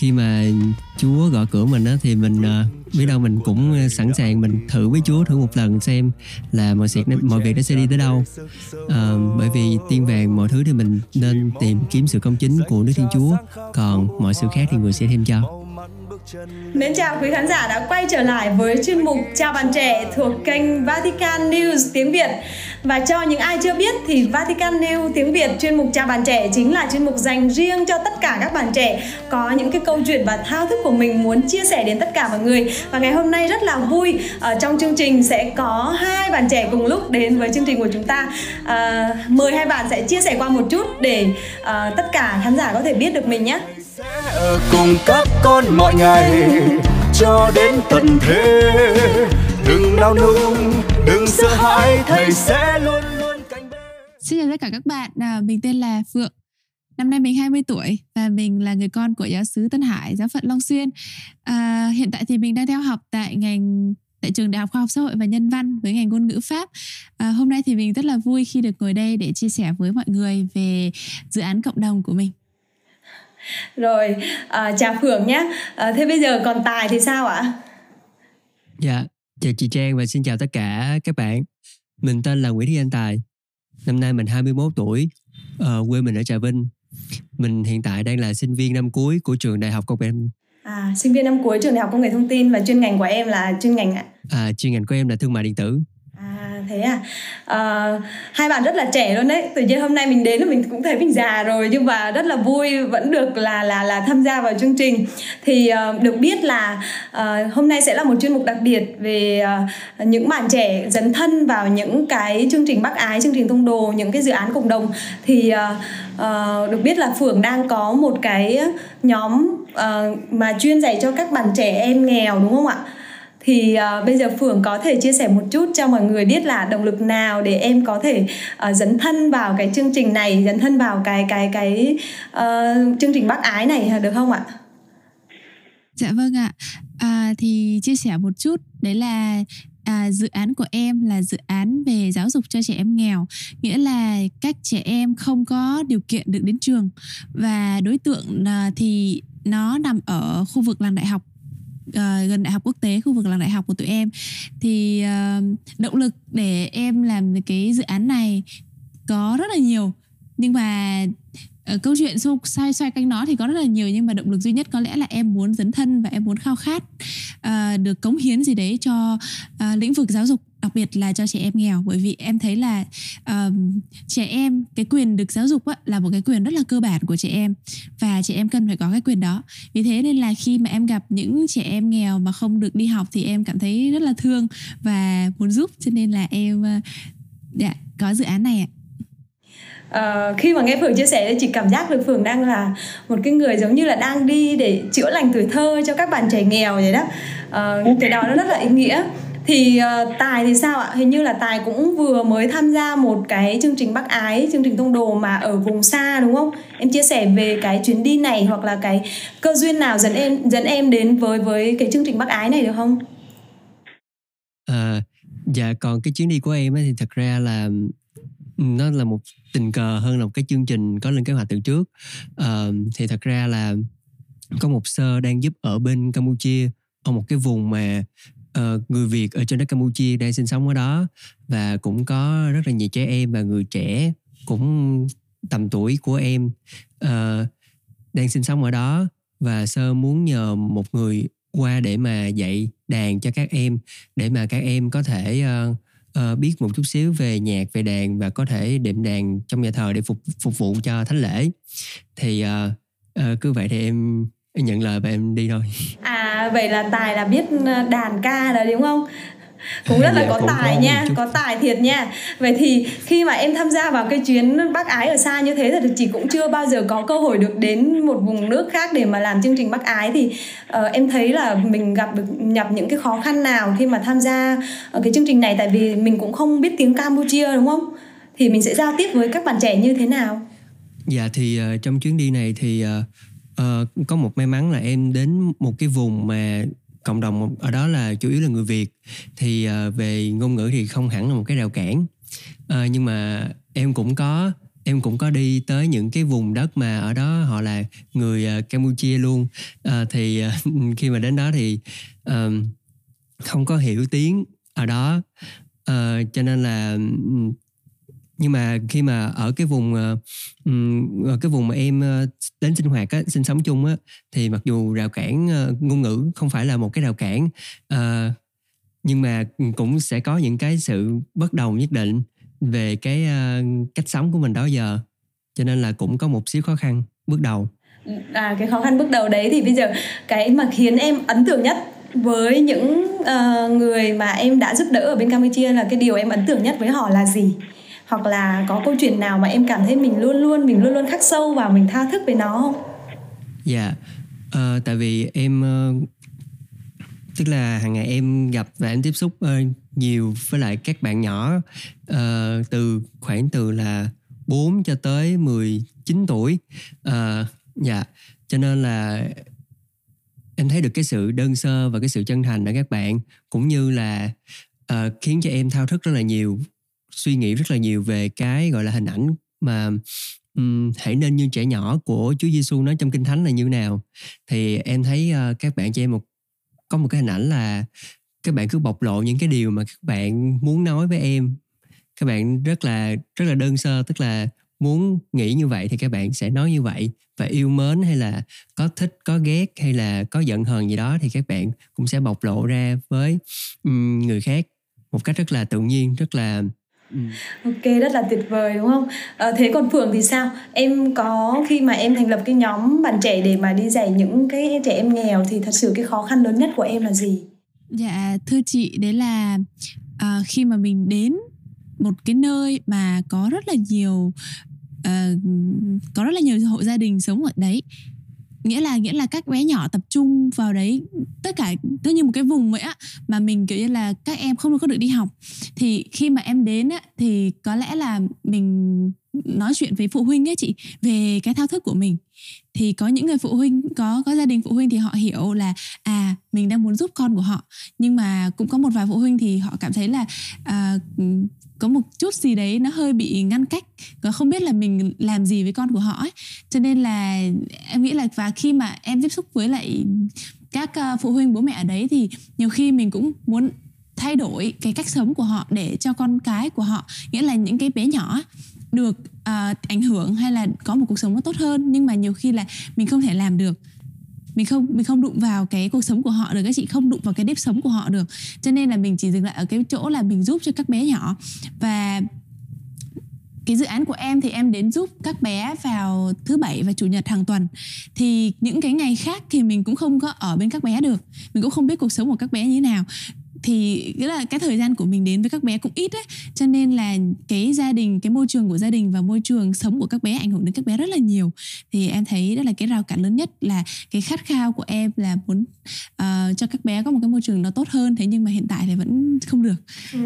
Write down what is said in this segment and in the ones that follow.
khi mà Chúa gọi cửa mình á thì mình uh, biết đâu mình cũng à, sẵn sàng mình thử với Chúa thử một lần xem là mọi việc mọi việc nó sẽ đi tới đâu. Uh, bởi vì tiên vàng mọi thứ thì mình nên tìm kiếm sự công chính của Đức Thiên Chúa, còn mọi sự khác thì người sẽ thêm cho. Mến chào quý khán giả đã quay trở lại với chuyên mục Chào bạn trẻ thuộc kênh Vatican News tiếng Việt. Và cho những ai chưa biết thì Vatican News tiếng Việt chuyên mục Chào bạn trẻ chính là chuyên mục dành riêng cho tất cả các bạn trẻ có những cái câu chuyện và thao thức của mình muốn chia sẻ đến tất cả mọi người. Và ngày hôm nay rất là vui ở trong chương trình sẽ có hai bạn trẻ cùng lúc đến với chương trình của chúng ta. À, mời hai bạn sẽ chia sẻ qua một chút để à, tất cả khán giả có thể biết được mình nhé ở cùng các con mọi ngày cho đến tận thế đừng nao nung đừng sợ hãi thầy sẽ luôn luôn cạnh bên Xin chào tất cả các bạn, à, mình tên là Phượng Năm nay mình 20 tuổi và mình là người con của giáo sứ Tân Hải, giáo phận Long Xuyên à, Hiện tại thì mình đang theo học tại ngành tại trường Đại học Khoa học Xã hội và Nhân văn với ngành ngôn ngữ Pháp. À, hôm nay thì mình rất là vui khi được ngồi đây để chia sẻ với mọi người về dự án cộng đồng của mình. Rồi, à, chào Phượng nhé. À, thế bây giờ còn Tài thì sao ạ? Dạ, chào chị Trang và xin chào tất cả các bạn. Mình tên là Nguyễn Thị Anh Tài. Năm nay mình 21 tuổi, uh, quê mình ở Trà Vinh. Mình hiện tại đang là sinh viên năm cuối của trường Đại học Công nghệ À, sinh viên năm cuối trường Đại học Công nghệ Thông tin và chuyên ngành của em là chuyên ngành ạ? À, chuyên ngành của em là thương mại điện tử thế à? À hai bạn rất là trẻ luôn đấy. Tự nhiên hôm nay mình đến mình cũng thấy mình già rồi nhưng mà rất là vui vẫn được là là là tham gia vào chương trình. Thì uh, được biết là uh, hôm nay sẽ là một chuyên mục đặc biệt về uh, những bạn trẻ dấn thân vào những cái chương trình bác ái chương trình thông đồ những cái dự án cộng đồng. Thì uh, uh, được biết là phượng đang có một cái nhóm uh, mà chuyên dạy cho các bạn trẻ em nghèo đúng không ạ? Thì uh, bây giờ phượng có thể chia sẻ một chút cho mọi người biết là động lực nào để em có thể uh, dấn thân vào cái chương trình này dấn thân vào cái cái cái uh, chương trình bác ái này được không ạ? Dạ vâng ạ. À, thì chia sẻ một chút đấy là à, dự án của em là dự án về giáo dục cho trẻ em nghèo. Nghĩa là các trẻ em không có điều kiện được đến trường. Và đối tượng à, thì nó nằm ở khu vực làng đại học uh, gần đại học quốc tế khu vực làng đại học của tụi em. Thì uh, động lực để em làm cái dự án này có rất là nhiều. Nhưng mà uh, câu chuyện xoay xoay canh nó thì có rất là nhiều nhưng mà động lực duy nhất có lẽ là em muốn dấn thân và em muốn khao khát uh, được cống hiến gì đấy cho uh, lĩnh vực giáo dục đặc biệt là cho trẻ em nghèo bởi vì em thấy là uh, trẻ em cái quyền được giáo dục á, là một cái quyền rất là cơ bản của trẻ em và trẻ em cần phải có cái quyền đó. Vì thế nên là khi mà em gặp những trẻ em nghèo mà không được đi học thì em cảm thấy rất là thương và muốn giúp cho nên là em uh, dạ, có dự án này ạ. Uh, khi mà nghe Phượng chia sẻ thì chị cảm giác được Phượng đang là một cái người giống như là đang đi để chữa lành tuổi thơ cho các bạn trẻ nghèo vậy đó. Uh, cái đó nó rất là ý nghĩa thì uh, tài thì sao ạ? Hình như là tài cũng vừa mới tham gia một cái chương trình bác ái chương trình thông đồ mà ở vùng xa đúng không? Em chia sẻ về cái chuyến đi này hoặc là cái cơ duyên nào dẫn em dẫn em đến với với cái chương trình bác ái này được không? À, dạ còn cái chuyến đi của em ấy thì thật ra là nó là một tình cờ hơn là một cái chương trình có lên kế hoạch từ trước. À, thì thật ra là có một sơ đang giúp ở bên campuchia ở một cái vùng mà uh, người việt ở trên đất campuchia đang sinh sống ở đó và cũng có rất là nhiều trẻ em và người trẻ cũng tầm tuổi của em uh, đang sinh sống ở đó và sơ muốn nhờ một người qua để mà dạy đàn cho các em để mà các em có thể uh, uh, biết một chút xíu về nhạc về đàn và có thể đệm đàn trong nhà thờ để phục phục vụ cho thánh lễ. Thì uh, uh, cứ vậy thì em em nhận lời và em đi thôi. À vậy là tài là biết đàn ca rồi đúng không? Cũng rất là dạ, có tài có nha có tài thiệt nha. Vậy thì khi mà em tham gia vào cái chuyến bác ái ở xa như thế thì chị cũng chưa bao giờ có cơ hội được đến một vùng nước khác để mà làm chương trình bác ái thì uh, em thấy là mình gặp được nhập những cái khó khăn nào khi mà tham gia ở cái chương trình này? Tại vì mình cũng không biết tiếng Campuchia đúng không? Thì mình sẽ giao tiếp với các bạn trẻ như thế nào? Dạ thì uh, trong chuyến đi này thì uh, uh, có một may mắn là em đến một cái vùng mà cộng đồng ở đó là chủ yếu là người Việt. Thì uh, về ngôn ngữ thì không hẳn là một cái rào cản. Uh, nhưng mà em cũng có em cũng có đi tới những cái vùng đất mà ở đó họ là người uh, Campuchia luôn. Uh, thì uh, khi mà đến đó thì uh, không có hiểu tiếng ở đó. Uh, cho nên là nhưng mà khi mà ở cái vùng ờ, ở ờ, cái vùng mà em ờ, đến sinh hoạt á, sinh sống chung á thì mặc dù rào cản ngôn ngữ không phải là một cái rào cản uh, nhưng mà ừ, cũng sẽ có những cái sự bất đồng nhất định về cái uh, cách sống của mình đó giờ. Cho nên là cũng có một xíu khó khăn bước đầu. À cái khó khăn bước đầu đấy thì bây giờ cái mà khiến em ấn tượng nhất với những uh, người mà em đã giúp đỡ ở bên Campuchia là cái điều em ấn tượng nhất với họ là gì? Hoặc là có câu chuyện nào mà em cảm thấy mình luôn luôn mình luôn luôn khắc sâu và mình tha thức với nó không? Dạ, yeah. uh, tại vì em uh, tức là hàng ngày em gặp và em tiếp xúc uh, nhiều với lại các bạn nhỏ uh, từ khoảng từ là 4 cho tới 19 tuổi uh, dạ cho nên là em thấy được cái sự đơn sơ và cái sự chân thành ở các bạn cũng như là uh, khiến cho em thao thức rất là nhiều suy nghĩ rất là nhiều về cái gọi là hình ảnh mà um, hãy nên như trẻ nhỏ của Chúa Giêsu nói trong kinh thánh là như nào. Thì em thấy uh, các bạn cho em một có một cái hình ảnh là các bạn cứ bộc lộ những cái điều mà các bạn muốn nói với em. Các bạn rất là rất là đơn sơ tức là muốn nghĩ như vậy thì các bạn sẽ nói như vậy. Và yêu mến hay là có thích có ghét hay là có giận hờn gì đó thì các bạn cũng sẽ bộc lộ ra với um, người khác một cách rất là tự nhiên rất là Ừ. Ok rất là tuyệt vời đúng không? À, thế còn Phượng thì sao? Em có khi mà em thành lập cái nhóm bạn trẻ để mà đi dạy những cái trẻ em nghèo thì thật sự cái khó khăn lớn nhất của em là gì? Dạ thưa chị đấy là à, khi mà mình đến một cái nơi mà có rất là nhiều uh, có rất là nhiều hộ gia đình sống ở đấy nghĩa là nghĩa là các bé nhỏ tập trung vào đấy tất cả tất như một cái vùng vậy á mà mình kiểu như là các em không có được đi học. Thì khi mà em đến á thì có lẽ là mình nói chuyện với phụ huynh ấy chị về cái thao thức của mình. Thì có những người phụ huynh có có gia đình phụ huynh thì họ hiểu là à mình đang muốn giúp con của họ. Nhưng mà cũng có một vài phụ huynh thì họ cảm thấy là à, có một chút gì đấy nó hơi bị ngăn cách. Và không biết là mình làm gì với con của họ ấy cho nên là em nghĩ là và khi mà em tiếp xúc với lại các ờ, phụ huynh bố mẹ ở đấy thì nhiều khi mình cũng muốn thay đổi cái cách sống của họ để cho con cái của họ nghĩa là những cái bé nhỏ được uh, ảnh hưởng hay là có một cuộc sống nó tốt hơn. Nhưng mà nhiều khi là mình không thể làm được. Mình không mình không đụng vào cái cuộc sống của họ được các chị không đụng vào cái nếp sống của họ được. Cho nên là mình chỉ dừng lại ở cái chỗ là mình giúp cho các bé nhỏ. Và cái dự án của em thì em đến giúp các bé vào thứ bảy và chủ nhật hàng tuần. Thì những cái ngày khác thì mình cũng không có ở bên các bé được. Mình cũng không biết cuộc sống của các bé như thế nào thì nghĩa là cái thời gian của mình đến với các bé cũng ít ấy. Cho nên là cái gia đình cái môi trường của gia đình và môi trường sống của các bé ảnh hưởng đến các bé rất là nhiều. Thì em thấy đó là cái rào cản lớn nhất là cái khát khao của em là muốn uh, cho các bé có một cái môi trường nó tốt hơn. Thế nhưng mà hiện tại thì vẫn không được. Ừ.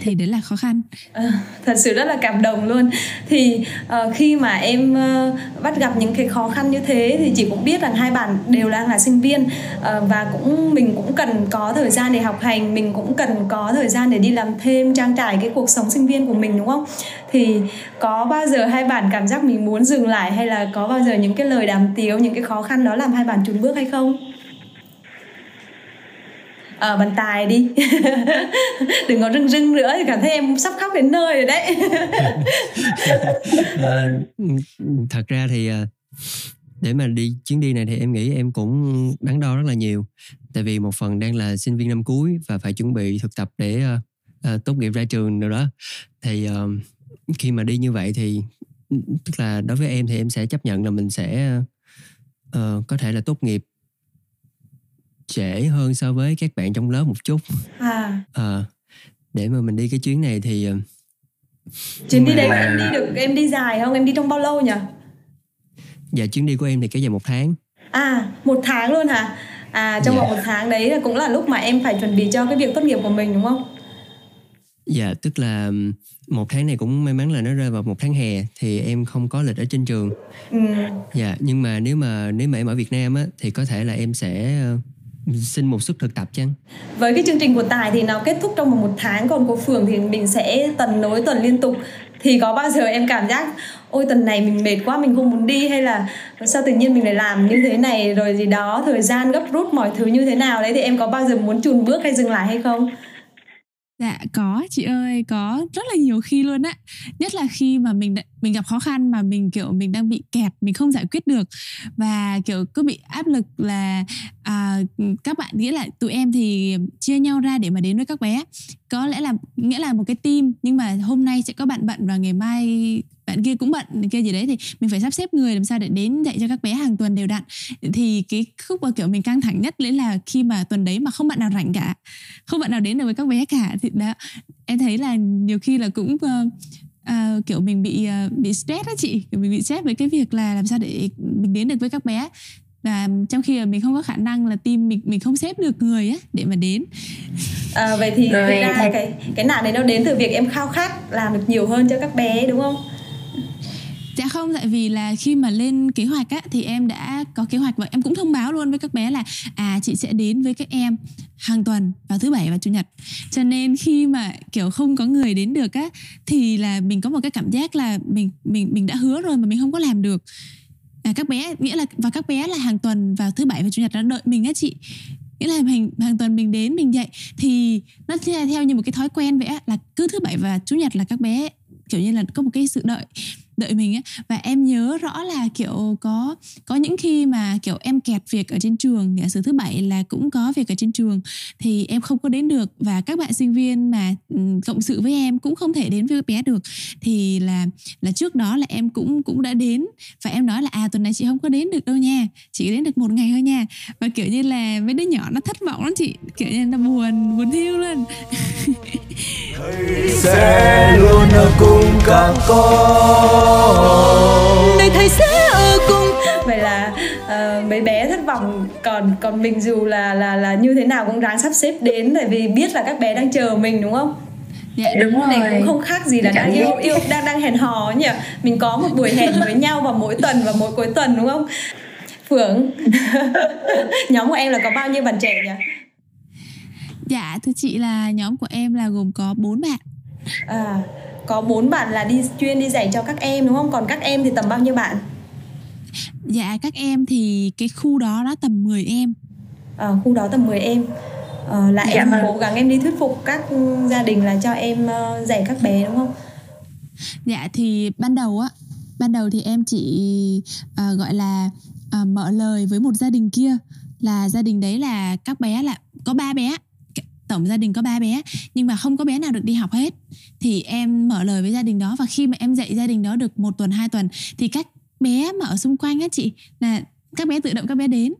thì đấy là khó khăn. À, thật sự rất là cảm động luôn. Thì uh, khi mà em uh, bắt gặp những cái khó khăn như thế thì chị cũng biết rằng hai bạn đều đang là sinh viên uh, và cũng mình cũng cần có thời gian để học hành mình cũng cần có thời gian để đi làm thêm trang trải cái cuộc sống sinh viên của mình đúng không? Thì có bao giờ hai bạn cảm giác mình muốn dừng lại hay là có bao giờ những cái lời đàm tiếu những cái khó khăn đó làm hai bạn chùn bước hay không? Ờ, Ở à, bàn tài đi. Đừng có rưng rưng nữa thì cảm thấy em sắp khóc đến nơi rồi đấy. À, thật ra thì ờ, để mà đi chuyến đi này thì em nghĩ em cũng đắn đo rất là nhiều tại vì một phần đang là sinh viên năm cuối và phải chuẩn bị thực tập để uh, uh, tốt nghiệp ra trường rồi đó. Thì uh, khi mà đi như vậy thì tức là đối với em thì em sẽ chấp nhận là mình sẽ uh, có thể là tốt nghiệp trễ hơn so với các bạn trong lớp một chút. À. Uh, để mà mình đi cái chuyến này thì uh, chuyến đi đấy em đi được em đi dài không? Em đi trong bao lâu nhỉ? Dạ chuyến đi của em thì kéo dài một tháng. À một tháng luôn hả à trong vòng yeah. một tháng đấy là cũng là lúc mà em phải chuẩn bị cho cái việc tốt nghiệp của mình đúng không dạ tức là một tháng này cũng may mắn là nó rơi vào một tháng hè thì em không có lịch ở trên trường ừ. dạ nhưng mà nếu mà nếu mà em ở Việt Nam á thì có thể là em sẽ xin một suất thực tập chăng? Với cái chương trình của Tài thì nó kết thúc trong một tháng còn của Phường thì mình sẽ tuần nối tuần liên tục thì có bao giờ em cảm giác ôi tuần này mình mệt quá mình không muốn đi hay là sao tự nhiên mình lại làm như thế này rồi gì đó thời gian gấp rút mọi thứ như thế nào đấy thì em có bao giờ muốn chùn bước hay dừng lại hay không Dạ có chị ơi, có rất là nhiều khi luôn á. Nhất là khi mà mình mình gặp khó khăn mà mình kiểu mình đang bị kẹt, mình không giải quyết được và kiểu cứ bị áp lực là à, các bạn nghĩa là tụi em thì chia nhau ra để mà đến với các bé. Có lẽ là nghĩa là một cái team nhưng mà hôm nay sẽ có bạn bận và ngày mai bạn kia cũng bận kia gì đấy thì mình phải sắp xếp người làm sao để đến dạy cho các bé hàng tuần đều đặn. Thì cái khúc mà kiểu mình căng thẳng nhất đấy là khi mà tuần đấy mà không bạn nào rảnh cả không bạn nào đến được với các bé cả thì đó. Em thấy là nhiều khi là cũng uh, uh, kiểu mình bị uh, bị stress đó chị kiểu mình bị stress với cái việc là làm sao để mình đến được với các bé. Và trong khi là mình không có khả năng là team mình mình không xếp được người á để mà đến. À, vậy thì Rồi, ra cái cái nạn đấy nó đến từ việc em khao khát làm được nhiều hơn cho các bé đúng không Dạ không, tại vì là khi mà lên kế hoạch á thì em đã có kế hoạch và em cũng thông báo luôn với các bé là à chị sẽ đến với các em hàng tuần vào thứ bảy và chủ nhật. Cho nên khi mà kiểu không có người đến được á thì là mình có một cái cảm giác là mình mình mình đã hứa rồi mà mình không có làm được. À, các bé nghĩa là và các bé là hàng tuần vào thứ bảy và chủ nhật đã đợi mình á chị nghĩa là hàng hàng tuần mình đến mình dạy thì nó theo, theo như một cái thói quen vậy á là cứ thứ bảy và chủ nhật là các bé kiểu như là có một cái sự đợi đợi mình ấy. Và em nhớ rõ là, kiểu, có có những khi mà, kiểu, em kẹt việc ở trên trường giả sử thứ bảy là cũng có việc ở trên trường, thì em không có đến được. Và các bạn sinh viên mà ừ, cộng sự với em cũng không thể đến với bé được. Thì là là trước đó là em cũng cũng đã đến. Và em nói là à tuần này chị không có đến được đâu nha. Chị đến được một ngày thôi nha. Và, kiểu như là, mấy đứa nhỏ nó thất vọng lắm chị. Kiểu như nó buồn buồn thiêu lên thầy sẽ luôn ở cùng các con nơi thầy sẽ ở cùng vậy là uh, mấy bé thất vọng còn còn mình dù là là là như thế nào cũng ráng sắp xếp đến tại vì biết là các bé đang chờ mình đúng không Dạ đúng rồi. Này cũng không khác gì là đang yêu yêu đang đang hẹn hò nhỉ. Mình có một buổi hẹn với nhau vào mỗi tuần và mỗi cuối tuần đúng không? Phượng Nhóm của em là có bao nhiêu bạn trẻ nhỉ? Dạ thưa chị là nhóm của em là gồm có bốn bạn À có bốn bạn là đi chuyên đi dạy cho các em đúng không? Còn các em thì tầm bao nhiêu bạn? Dạ các em thì cái khu đó nó tầm 10 em À, khu đó tầm 10 em à, là dạ em vâng. cố gắng em đi thuyết phục các gia đình là cho em uh, dạy các bé đúng không? Dạ thì ban đầu á ban đầu thì em chỉ uh, gọi là uh, mở lời với một gia đình kia là gia đình đấy là các bé là có ba bé tổng gia đình có ba bé, nhưng mà không có bé nào được đi học hết. Thì em mở lời với gia đình đó và khi mà em dạy gia đình đó được một tuần, hai tuần thì các bé mà ở xung quanh á chị, là các bé tự động các bé đến.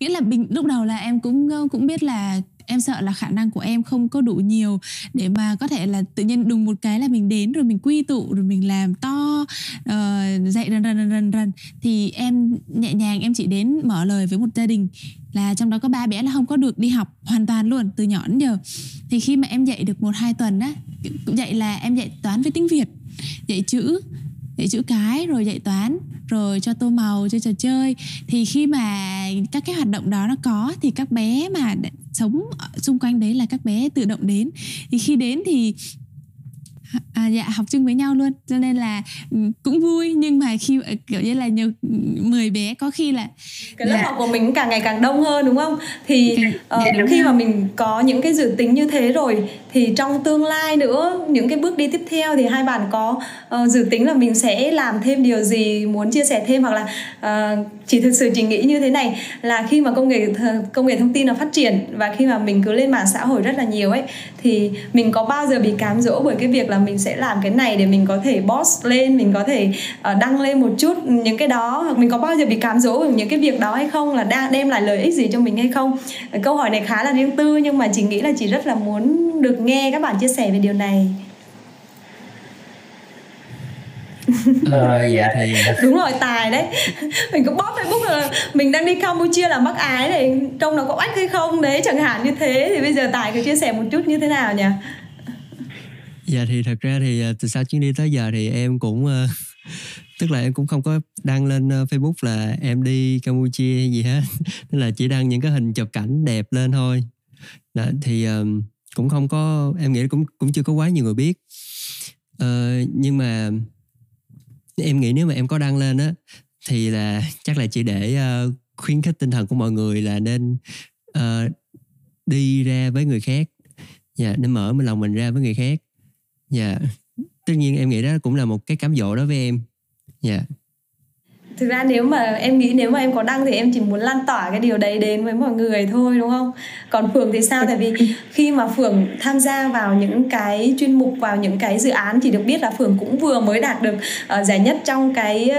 Nghĩa là bình, lúc đầu là em cũng ờ, cũng biết là em sợ là khả năng của em không có đủ nhiều để mà có thể là tự nhiên đùng một cái là mình đến rồi mình quy tụ, rồi mình làm to Ờ, uh, dạy rần rần rần rần rần. Thì em nhẹ nhàng em chỉ đến mở lời với một gia đình là trong đó có ba bé là không có được đi học hoàn toàn luôn từ nhỏ đến giờ. Thì khi mà em dạy được một hai tuần á cũng dạy là em dạy toán với tiếng việt dạy chữ dạy chữ cái rồi dạy toán rồi cho tô màu chơi trò chơi. Thì khi mà các cái hoạt động đó nó có thì các bé mà sống xung quanh đấy là các bé tự động đến. Thì khi đến thì à, dạ học chung với nhau luôn. Cho nên là ừ, cũng vui. Nhưng mà khi ờ, kiểu như là nhiều 10 bé có khi là cái lớp dạ. học của mình càng ngày càng đông hơn đúng không? Thì uh, dạ, khi mà mình có những cái dự tính như thế rồi thì trong tương lai nữa những cái bước đi tiếp theo thì hai bạn có uh, dự tính là mình sẽ làm thêm điều gì muốn chia sẻ thêm hoặc là uh, chỉ thực sự chỉ nghĩ như thế này là khi mà công nghệ ờ, công nghệ thông tin nó phát triển và khi mà mình cứ lên mạng xã hội rất là nhiều ấy thì mình có bao giờ bị cám dỗ bởi cái việc là mình sẽ làm cái này để mình có thể boss lên mình có thể uh, đăng lên một chút những cái đó? Hoặc mình có bao giờ bị cám dỗ bởi những cái việc đó hay không? Là đang đem lại lợi ích gì cho mình hay không? Câu hỏi này khá là riêng tư nhưng mà chị nghĩ là chị rất là muốn được được nghe các bạn chia sẻ về điều này. Ờ, dạ thì đúng rồi tài đấy. Mình cũng bóp facebook là mình đang đi campuchia làm bác ái này trong nó có oách hay không đấy chẳng hạn như thế. Thì bây giờ tài cứ chia sẻ một chút như thế nào nhỉ? Dạ thì thật ra thì ờ, từ sau chuyến đi tới giờ thì em cũng uh, tức là em cũng không có đăng lên uh, facebook là em đi campuchia hay gì hết. Nên là chỉ đăng những cái hình chụp cảnh đẹp lên thôi. Đó, thì um, cũng không có em nghĩ cũng cũng chưa có quá nhiều người biết. Ờ, nhưng mà em nghĩ nếu mà em có đăng lên á thì là chắc là chỉ để uh, khuyến khích tinh thần của mọi người là nên uh, đi ra với người khác. Dạ yeah, nên mở mình lòng mình ra với người khác. Dạ yeah. tất nhiên em nghĩ đó cũng là một cái cám dỗ đó với em. Dạ. yeah thực ra nếu mà em nghĩ nếu mà em có đăng thì em chỉ muốn lan tỏa cái điều đấy đến với mọi người thôi đúng không? Còn phường thì sao? Tại vì khi mà phường tham gia vào những cái chuyên mục vào những cái dự án chỉ được biết là phường cũng vừa mới đạt được uh, giải nhất trong cái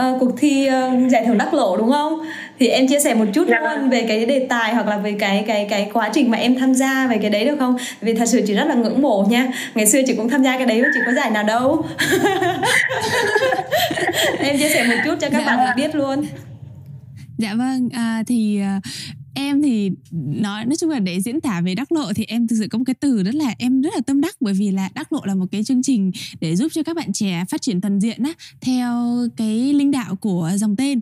uh, cuộc thi uh, giải thưởng đắc lộ đúng không thì em chia sẻ một chút dạ. luôn về cái đề tài hoặc là về cái cái cái quá trình mà em tham gia về cái đấy được không vì thật sự chỉ rất là ngưỡng mộ nha ngày xưa chị cũng tham gia cái đấy mà chị có giải nào đâu em chia sẻ một chút cho các dạ. bạn được biết luôn dạ vâng à, thì uh, em thì nói nói chung là để diễn tả về đắc lộ thì em thực sự có một cái từ rất là em rất là tâm đắc. Bởi vì là đắc lộ là một cái chương trình để giúp cho các bạn trẻ phát triển toàn diện á theo cái linh đạo của dòng tên.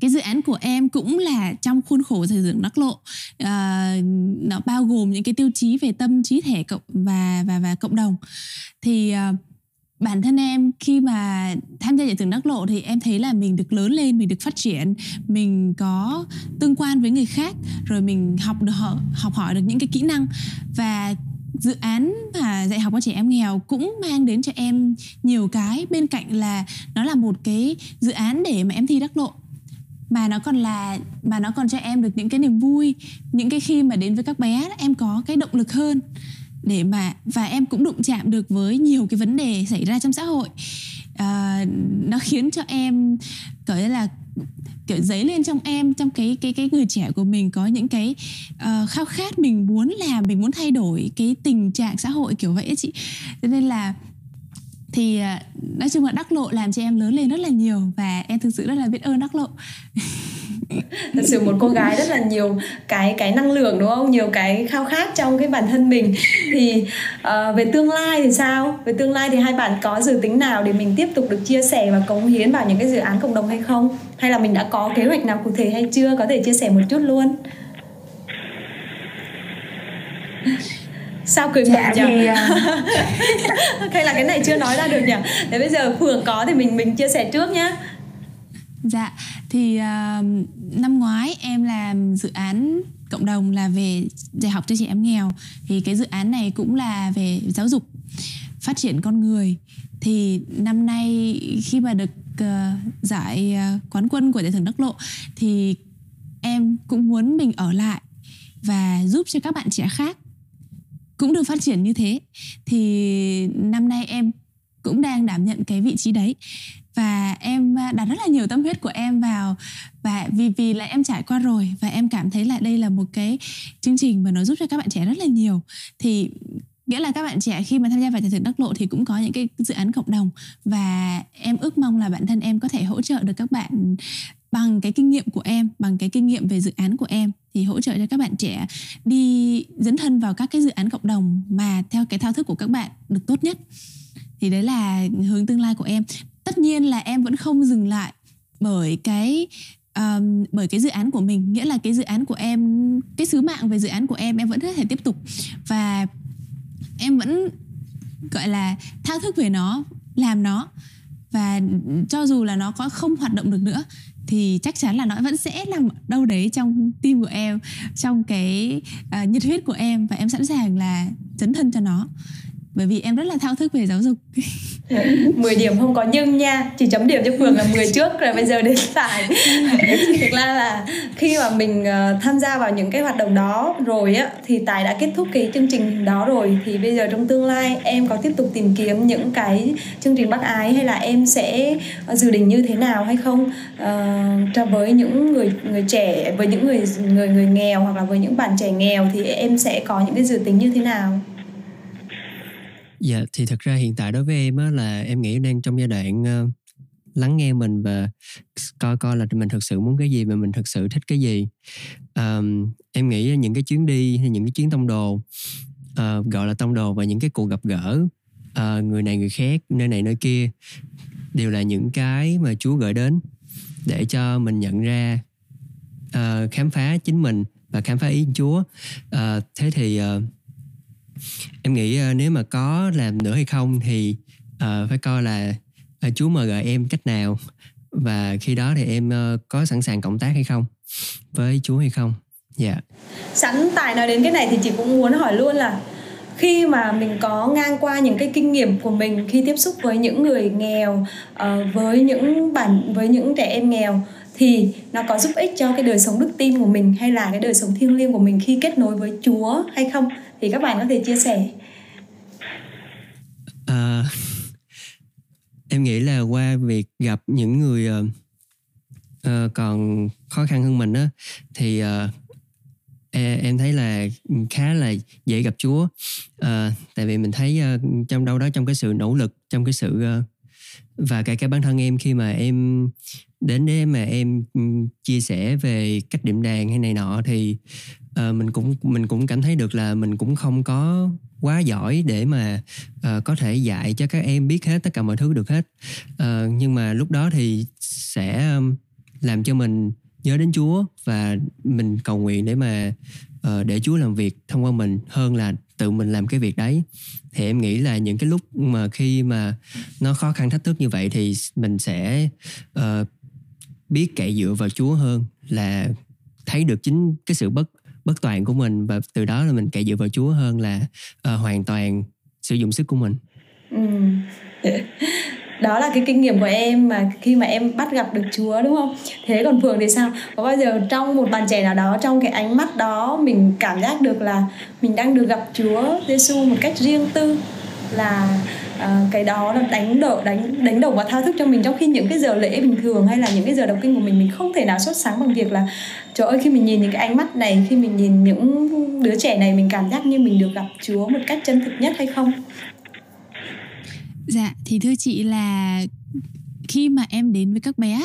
Cái dự án của em cũng là trong khuôn khổ xây dựng đắc lộ. À, nó bao gồm những cái tiêu chí về tâm trí thể cộng và và và cộng đồng. Thì uh, bản thân em, khi mà tham gia giải thưởng đắc lộ thì em thấy là mình được lớn lên, mình được phát triển, mình có tương quan với người khác, rồi mình học được học hỏi được những cái kỹ năng. Và dự án mà dạy học cho trẻ em nghèo cũng mang đến cho em nhiều cái. Bên cạnh là nó là một cái dự án để mà em thi đắc lộ. Mà nó còn là, mà nó còn cho em được những cái niềm vui, những cái khi mà đến với các bé, em có cái động lực hơn để mà và em cũng đụng chạm được với nhiều cái vấn đề xảy ra trong xã hội. À, nó khiến cho em gọi là kiểu dấy lên trong em trong cái cái cái người trẻ của mình có những cái uh, khao khát mình muốn làm mình muốn thay đổi cái tình trạng xã hội kiểu vậy ấy chị. Cho nên là thì uh, nói chung là đắc lộ làm cho em lớn lên rất là nhiều và em thực sự rất là biết ơn đắc lộ. thật sự một cô gái rất là nhiều cái cái năng lượng đúng không? Nhiều cái khao khát trong cái bản thân mình. Thì uh, về tương lai thì sao? Về tương lai thì hai bạn có dự tính nào để mình tiếp tục được chia sẻ và cống hiến vào những cái dự án cộng đồng hay không? Hay là mình đã có kế hoạch nào cụ thể hay chưa? Có thể chia sẻ một chút luôn. Sao cười dạ, nhỉ? thì, uh... hay là cái này chưa nói ra được nhỉ? Thế bây giờ phường có thì mình mình chia sẻ trước nhá dạ thì uh, năm ngoái em làm dự án cộng đồng là về dạy học cho trẻ em nghèo. Thì cái dự án này cũng là về giáo dục phát triển con người. Thì năm nay khi mà được uh, giải uh, quán quân của giải thưởng đắc lộ thì em cũng muốn mình ở lại và giúp cho các bạn trẻ khác cũng được phát triển như thế. Thì năm nay em cũng đang đảm nhận cái vị trí đấy và em à, đặt rất là nhiều tâm huyết của em vào và vì vì là em trải qua rồi và em cảm thấy là đây là một cái chương trình mà nó giúp cho các bạn trẻ rất là nhiều. Thì nghĩa là các bạn trẻ khi mà tham gia vào giải thưởng đắc lộ thì cũng có những cái dự án cộng đồng và em ước mong là bản thân em có thể hỗ trợ được các bạn bằng cái kinh nghiệm của em, bằng cái kinh nghiệm về dự án của em. Thì hỗ trợ cho các bạn trẻ đi dấn thân vào các cái dự án cộng đồng mà theo cái thao thức của các bạn được tốt nhất. Thì đấy là hướng tương lai của em tất nhiên là em vẫn không dừng lại bởi cái um, bởi cái dự án của mình. Nghĩa là cái dự án của em cái sứ mạng về dự án của em em vẫn có thể tiếp tục. Và em vẫn gọi là thao thức về nó làm nó. Và cho dù là nó có không hoạt động được nữa thì chắc chắn là nó vẫn sẽ nằm đâu đấy trong tim của em trong cái uh, nhiệt huyết của em. Và em sẵn sàng là dấn thân cho nó. Bởi vì em rất là thao thức về giáo dục. 10 điểm không có nhưng nha. Chỉ chấm điểm cho phường là 10 trước rồi bây giờ đến tài thực ra là khi mà mình ờ, tham gia vào những cái hoạt động đó rồi á thì tài đã kết thúc cái chương trình đó rồi. Thì bây giờ trong tương lai em có tiếp tục tìm kiếm những cái chương trình bác ái hay là em sẽ dự định như thế nào hay không? Uh, cho với những người người trẻ với những người người người nghèo hoặc là với những bạn trẻ nghèo thì em sẽ có những cái dự tính như thế nào? Dạ thì thật ra hiện tại đối với em á là em nghĩ đang trong giai đoạn uh, lắng nghe mình và coi coi là mình thực sự muốn cái gì và mình thực sự thích cái gì. Um, em nghĩ những cái chuyến đi hay những cái chuyến tông đồ uh, gọi là tông đồ và những cái cuộc gặp gỡ uh, người này người khác nơi này nơi kia đều là những cái mà Chúa gửi đến để cho mình nhận ra uh, khám phá chính mình và khám phá ý Chúa. Uh, thế thì uh, em nghĩ uh, nếu mà có làm nữa hay không thì uh, phải coi là ờ, uh, Chúa mời gọi em cách nào và khi đó thì em uh, có sẵn sàng cộng tác hay không với Chúa hay không. Dạ. Yeah. Sẵn tài nói đến cái này thì chị cũng muốn hỏi luôn là khi mà mình có ngang qua những cái kinh nghiệm của mình khi tiếp xúc với những người nghèo uh, với những bản với những trẻ em nghèo thì nó có giúp ích cho cái đời sống đức tin của mình hay là cái đời sống thiêng liêng của mình khi kết nối với Chúa hay không thì các bạn có thể chia sẻ. À, em nghĩ là qua việc gặp những người uh, còn khó khăn hơn mình á thì uh, em thấy là khá là dễ gặp Chúa à, tại vì mình thấy uh, trong đâu đó trong cái sự nỗ lực trong cái sự uh, và cả cái bản thân em khi mà em đến để mà em ừ, chia sẻ về cách điểm đàn hay này nọ thì uh, mình cũng mình cũng cảm thấy được là mình cũng không có quá giỏi để mà uh, có thể dạy cho các em biết hết tất cả mọi thứ được hết. Uh, nhưng mà lúc đó thì sẽ um, làm cho mình nhớ đến Chúa và mình cầu nguyện để mà uh, để Chúa làm việc thông qua mình hơn là tự mình làm cái việc đấy. Thì em nghĩ là những cái lúc mà khi mà nó khó khăn thách thức như vậy thì mình sẽ uh, biết cậy dựa vào Chúa hơn là thấy được chính cái sự bất bất toàn của mình và từ đó là mình cậy dựa vào Chúa hơn là uh, hoàn toàn sử dụng sức của mình. Ừ. đó là cái kinh nghiệm của em mà khi mà em bắt gặp được Chúa đúng không? Thế còn Phượng thì sao? Có bao giờ trong một bàn trẻ nào đó trong cái ánh mắt đó mình cảm giác được là mình đang được gặp Chúa Giêsu một cách riêng tư là uh, cái đó là đánh đổ đánh đánh đầu và thao thức cho mình trong khi những cái giờ lễ bình thường hay là những cái giờ đọc kinh của mình mình không thể nào xuất sáng bằng việc là trời ơi khi mình nhìn những cái ánh mắt này khi mình nhìn những đứa trẻ này mình cảm giác như mình được gặp Chúa một cách chân thực nhất hay không? Dạ thì thưa chị là khi mà em đến với các bé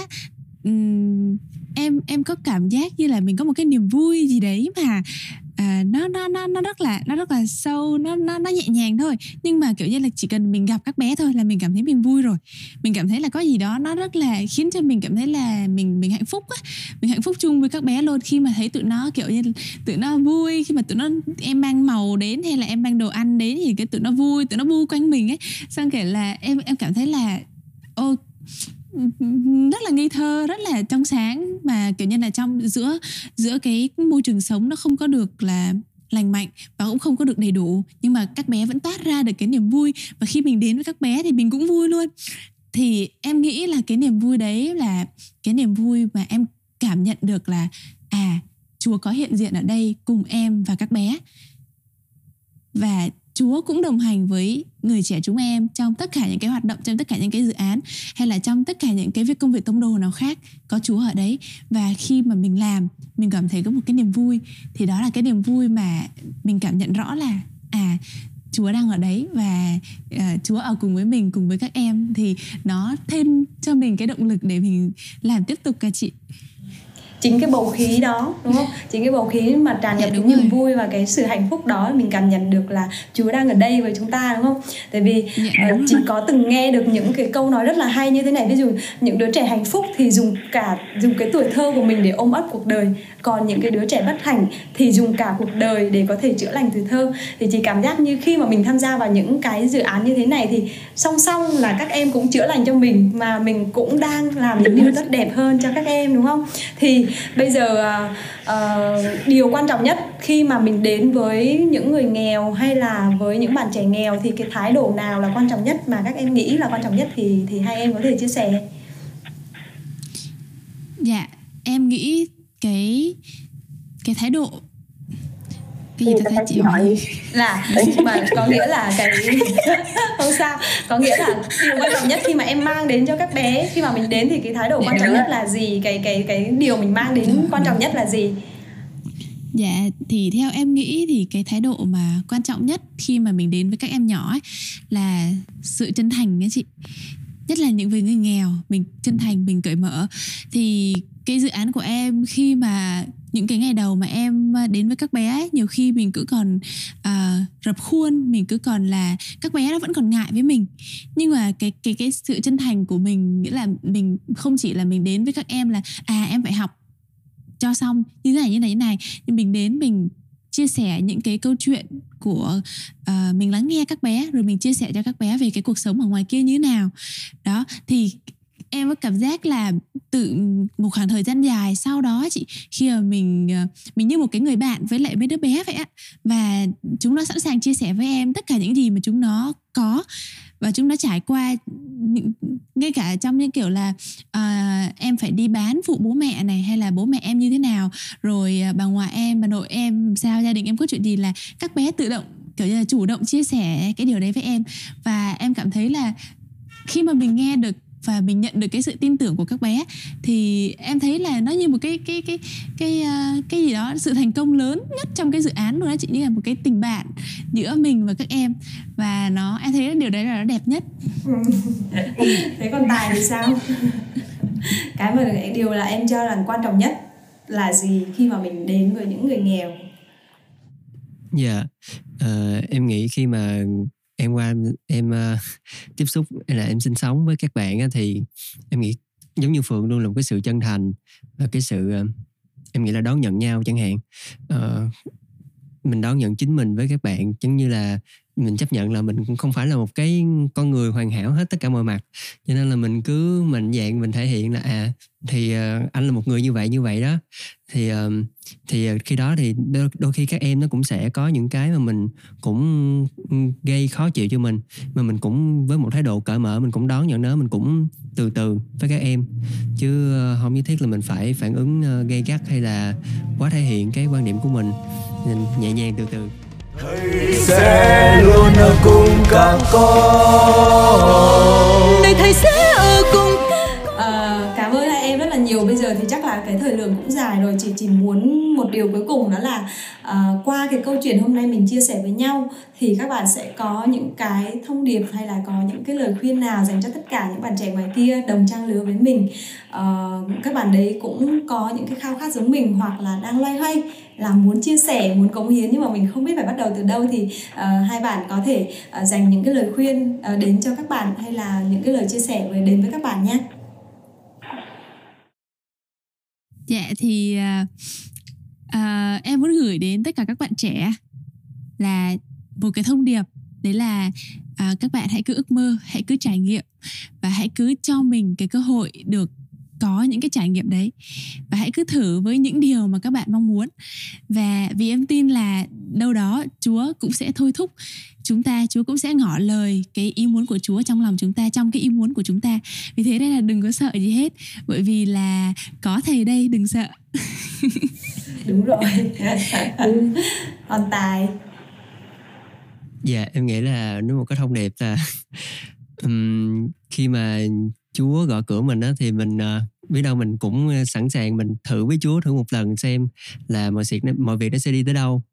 um, em em có cảm giác như là mình có một cái niềm vui gì đấy mà à, nó nó nó nó rất là nó rất là sâu nó nó nó nhẹ nhàng thôi. Nhưng mà kiểu như là chỉ cần mình gặp các bé thôi là mình cảm thấy mình vui rồi. Mình cảm thấy là có gì đó nó rất là khiến cho mình cảm thấy là mình mình hạnh phúc á. Mình hạnh phúc chung với các bé luôn. Khi mà thấy tụi nó kiểu như tụi nó vui khi mà tụi nó em mang màu đến hay là em mang đồ ăn đến thì cái tụi nó vui tụi nó vui quanh mình ấy. Xong kể là em em cảm thấy là ô rất là ngây thơ, rất là trong sáng. Mà, kiểu như là, trong giữa giữa cái môi trường sống nó không có được là lành mạnh và cũng không có được đầy đủ. Nhưng mà các bé vẫn toát ra được cái niềm vui. Và khi mình đến với các bé thì mình cũng vui luôn. Thì em nghĩ là cái niềm vui đấy là cái niềm vui mà em cảm nhận được là à chúa có hiện diện ở đây cùng em và các bé. Và Chúa cũng đồng hành với người trẻ chúng em trong tất cả những cái hoạt động trong tất cả những cái dự án hay là trong tất cả những cái việc công việc tông đồ nào khác có Chúa ở đấy. Và khi mà mình làm mình cảm thấy có một cái niềm vui. Thì đó là cái niềm vui mà mình cảm nhận rõ là à Chúa đang ở đấy và uh, Chúa ở cùng với mình cùng với các em. Thì nó thêm cho mình cái động lực để mình làm tiếp tục cả chị chính cái bầu khí đó đúng không? Chính cái bầu khí mà tràn nhập dạ, cái niềm vui và cái sự hạnh phúc đó mình cảm nhận được là Chúa đang ở đây với chúng ta đúng không? Tại vì dạ, uh, chị có từng nghe được những cái câu nói rất là hay như thế này. Ví dụ những đứa trẻ hạnh phúc thì dùng cả dùng cái tuổi thơ của mình để ôm ấp cuộc đời. Còn những cái đứa trẻ bất hạnh thì dùng cả cuộc đời để có thể chữa lành từ thơ. Thì chị cảm giác như khi mà mình tham gia vào những cái dự án như thế này thì song song là các em cũng chữa lành cho mình mà mình cũng đang làm những điều tốt đẹp hơn cho các em đúng không? Thì bây giờ uh, điều quan trọng nhất khi mà mình đến với những người nghèo hay là với những bạn trẻ nghèo thì cái thái độ nào là quan trọng nhất mà các em nghĩ là quan trọng nhất thì thì hai em có thể chia sẻ. Dạ em nghĩ cái cái thái độ cái gì ta thấy chị hỏi là mà có nghĩa là cái không sao. Có nghĩa là điều quan trọng nhất khi mà em mang đến cho các bé khi mà mình đến thì cái thái độ quan trọng nhất là gì? Cái cái cái điều mình mang đến quan trọng nhất là gì? Dạ thì theo em nghĩ thì cái thái độ mà quan trọng nhất khi mà mình đến với các em nhỏ ấy là sự chân thành ấy chị. Nhất là những người người nghèo mình chân thành mình cởi mở. Thì cái dự án của em khi mà những cái ngày đầu mà em à, đến với các bé nhiều khi mình cứ còn uh, rập khuôn mình cứ còn là các bé nó vẫn còn ngại với mình. Nhưng mà cái cái cái sự chân thành của mình nghĩa là mình không chỉ là mình đến với các em là à em phải học cho xong như thế này như này như này. Nhưng mình đến mình chia sẻ những cái câu chuyện của uh, mình lắng nghe các bé rồi mình chia sẻ cho các bé về cái cuộc sống ở ngoài kia như thế nào. Đó thì em có cảm giác là tự một khoảng thời gian dài sau đó chị khi mà mình ờ, mình như một cái người bạn với lại mấy đứa bé vậy á và chúng nó sẵn sàng chia sẻ với em tất cả những gì mà chúng nó có và chúng nó trải qua ngay cả trong những kiểu là uh, em phải đi bán phụ bố mẹ này hay là bố mẹ em như thế nào rồi uh, bà ngoại em bà nội em sao gia đình em có chuyện gì là các bé tự động kiểu như là chủ động chia sẻ cái điều đấy với em. Và em cảm thấy là khi mà mình nghe được và mình nhận được cái sự tin tưởng của các bé thì em thấy là nó như một cái cái cái cái uh, cái gì đó sự thành công lớn nhất trong cái dự án luôn đó chị như là một cái tình bạn giữa mình và các em. Và nó em thấy điều đấy là nó đẹp nhất. Thế còn tài thì sao? Cái mà điều là em cho là quan trọng nhất là gì khi mà mình đến với những người nghèo? Dạ yeah. uh, em nghĩ khi mà em qua em uh, tiếp xúc là em sinh sống với các bạn á, thì em nghĩ giống như phượng luôn là một cái sự chân thành và cái sự uh, em nghĩ là đón nhận nhau chẳng hạn. Uh, mình đón nhận chính mình với các bạn giống như là mình chấp nhận là mình cũng không phải là một cái con người hoàn hảo hết tất cả mọi mặt. Cho nên là mình cứ mạnh dạng mình thể hiện là à thì uh, anh là một người như vậy như vậy đó. Thì uh, thì ờ, khi đó thì đôi, đôi khi các em nó cũng sẽ có những cái mà mình cũng ừ, gây khó chịu cho mình mà mình cũng với một thái độ cởi mở mình cũng đón nhận nó mình cũng từ từ với các em. Chứ uh, không nhất thiết là mình phải phản ứng uh, gây gắt hay là quá thể hiện cái quan điểm của mình. Nhẹ nhàng từ từ thầy sẽ luôn ở cùng các con. Này thầy sẽ ở cùng à, cảm ơn hai em rất là nhiều. Bây giờ thì chắc là cái thời lượng cũng dài rồi. Chị chỉ muốn một điều cuối cùng đó là à, qua cái câu chuyện hôm nay mình chia sẻ với nhau thì các bạn sẽ có những cái thông điệp hay là có những cái lời khuyên nào dành cho tất cả những bạn trẻ ngoài kia đồng trang lứa với mình. À, các bạn đấy cũng có những cái khao khát giống mình hoặc là đang loay hoay là muốn chia sẻ muốn cống hiến nhưng mà mình không biết phải bắt đầu từ đâu thì uh, hai bạn có thể uh, dành những cái lời khuyên uh, đến cho các bạn hay là những cái lời chia sẻ với đến với các bạn nhé dạ thì à, uh, em muốn gửi đến tất cả các bạn trẻ là một cái thông điệp. Đấy là uh, các bạn hãy cứ ước mơ hãy cứ trải nghiệm và hãy cứ cho mình cái cơ hội được có những cái trải nghiệm đấy. Và hãy cứ thử với những điều mà các bạn mong muốn. Và vì em tin là đâu đó Chúa cũng sẽ thôi thúc chúng ta Chúa cũng sẽ ngỏ lời cái ý muốn của Chúa trong lòng chúng ta trong cái ý muốn của chúng ta. Vì thế đây là đừng có sợ gì hết bởi vì là có thầy đây đừng sợ. đúng rồi. Còn tài dạ em nghĩ là nó một cái thông điệp là um, khi mà Chúa gõ cửa mình á thì mình uh, biết đâu mình cũng sẵn sàng mình thử với Chúa thử một lần xem là mọi việc mọi việc nó sẽ đi tới đâu.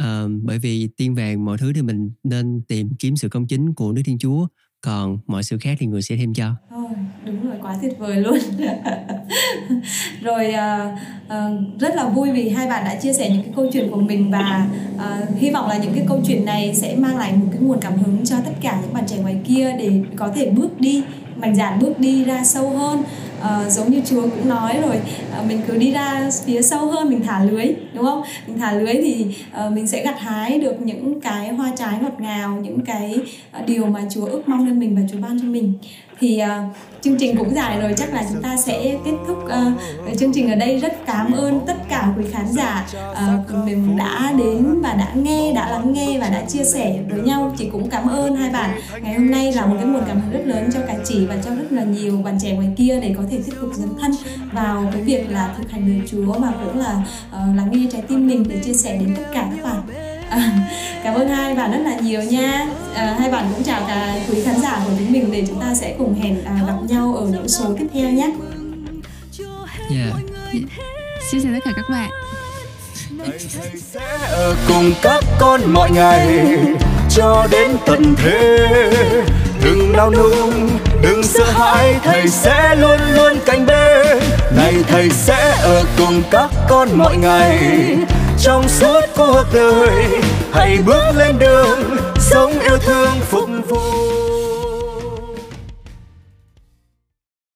Uh, bởi vì tiên vàng mọi thứ thì mình nên tìm kiếm sự công chính của Đức Thiên Chúa còn mọi sự khác thì người sẽ thêm cho. Oh, đúng rồi quá tuyệt vời luôn. Rồi uh, uh, rất là vui vì hai bạn đã chia sẻ những cái câu chuyện của mình và uh, hy vọng là những cái câu chuyện này sẽ mang lại một cái nguồn cảm hứng cho tất cả những bạn trẻ ngoài kia để có thể bước đi mạnh dạn bước đi ra sâu hơn. Ờ, giống như chúa cũng nói rồi uh, mình cứ đi ra phía sâu hơn mình thả lưới đúng không? Mình thả lưới thì uh, mình sẽ gặt hái được những cái hoa trái ngọt ngào những cái uh, điều mà chúa ước mong lên mình và chúa ban cho mình thì uh, chương trình cũng dài rồi chắc là chúng ta sẽ kết thúc uh, chương trình ở đây. Rất cảm ơn tất cả quý khán giả uh, mình đã đến và đã nghe đã lắng nghe và đã chia sẻ với nhau. Chị cũng cảm ơn hai bạn. Ngày hôm nay là một cái nguồn cảm hứng rất lớn cho cả chị và cho rất là nhiều bạn trẻ ngoài kia để có thể tiếp tục dấn thân vào cái việc là thực hành lời Chúa mà cũng là uh, lắng nghe trái tim mình để chia sẻ đến tất cả các bạn. À, cảm ơn hai bạn rất là nhiều nha. À, hai bạn cũng chào cả quý khán giả của chúng mình để chúng ta sẽ cùng hẹn à, gặp nhau ở những số tiếp theo nhé. Yeah. xin chào tất cả các bạn. Sẽ ở cùng các con mọi ngày cho đến tận thế. Đừng nao núng đừng sợ hãi thầy sẽ luôn luôn cạnh bên. Này thầy sẽ ở cùng các con mọi ngày trong suốt cuộc đời. Hãy bước lên đường sống yêu thương phục vụ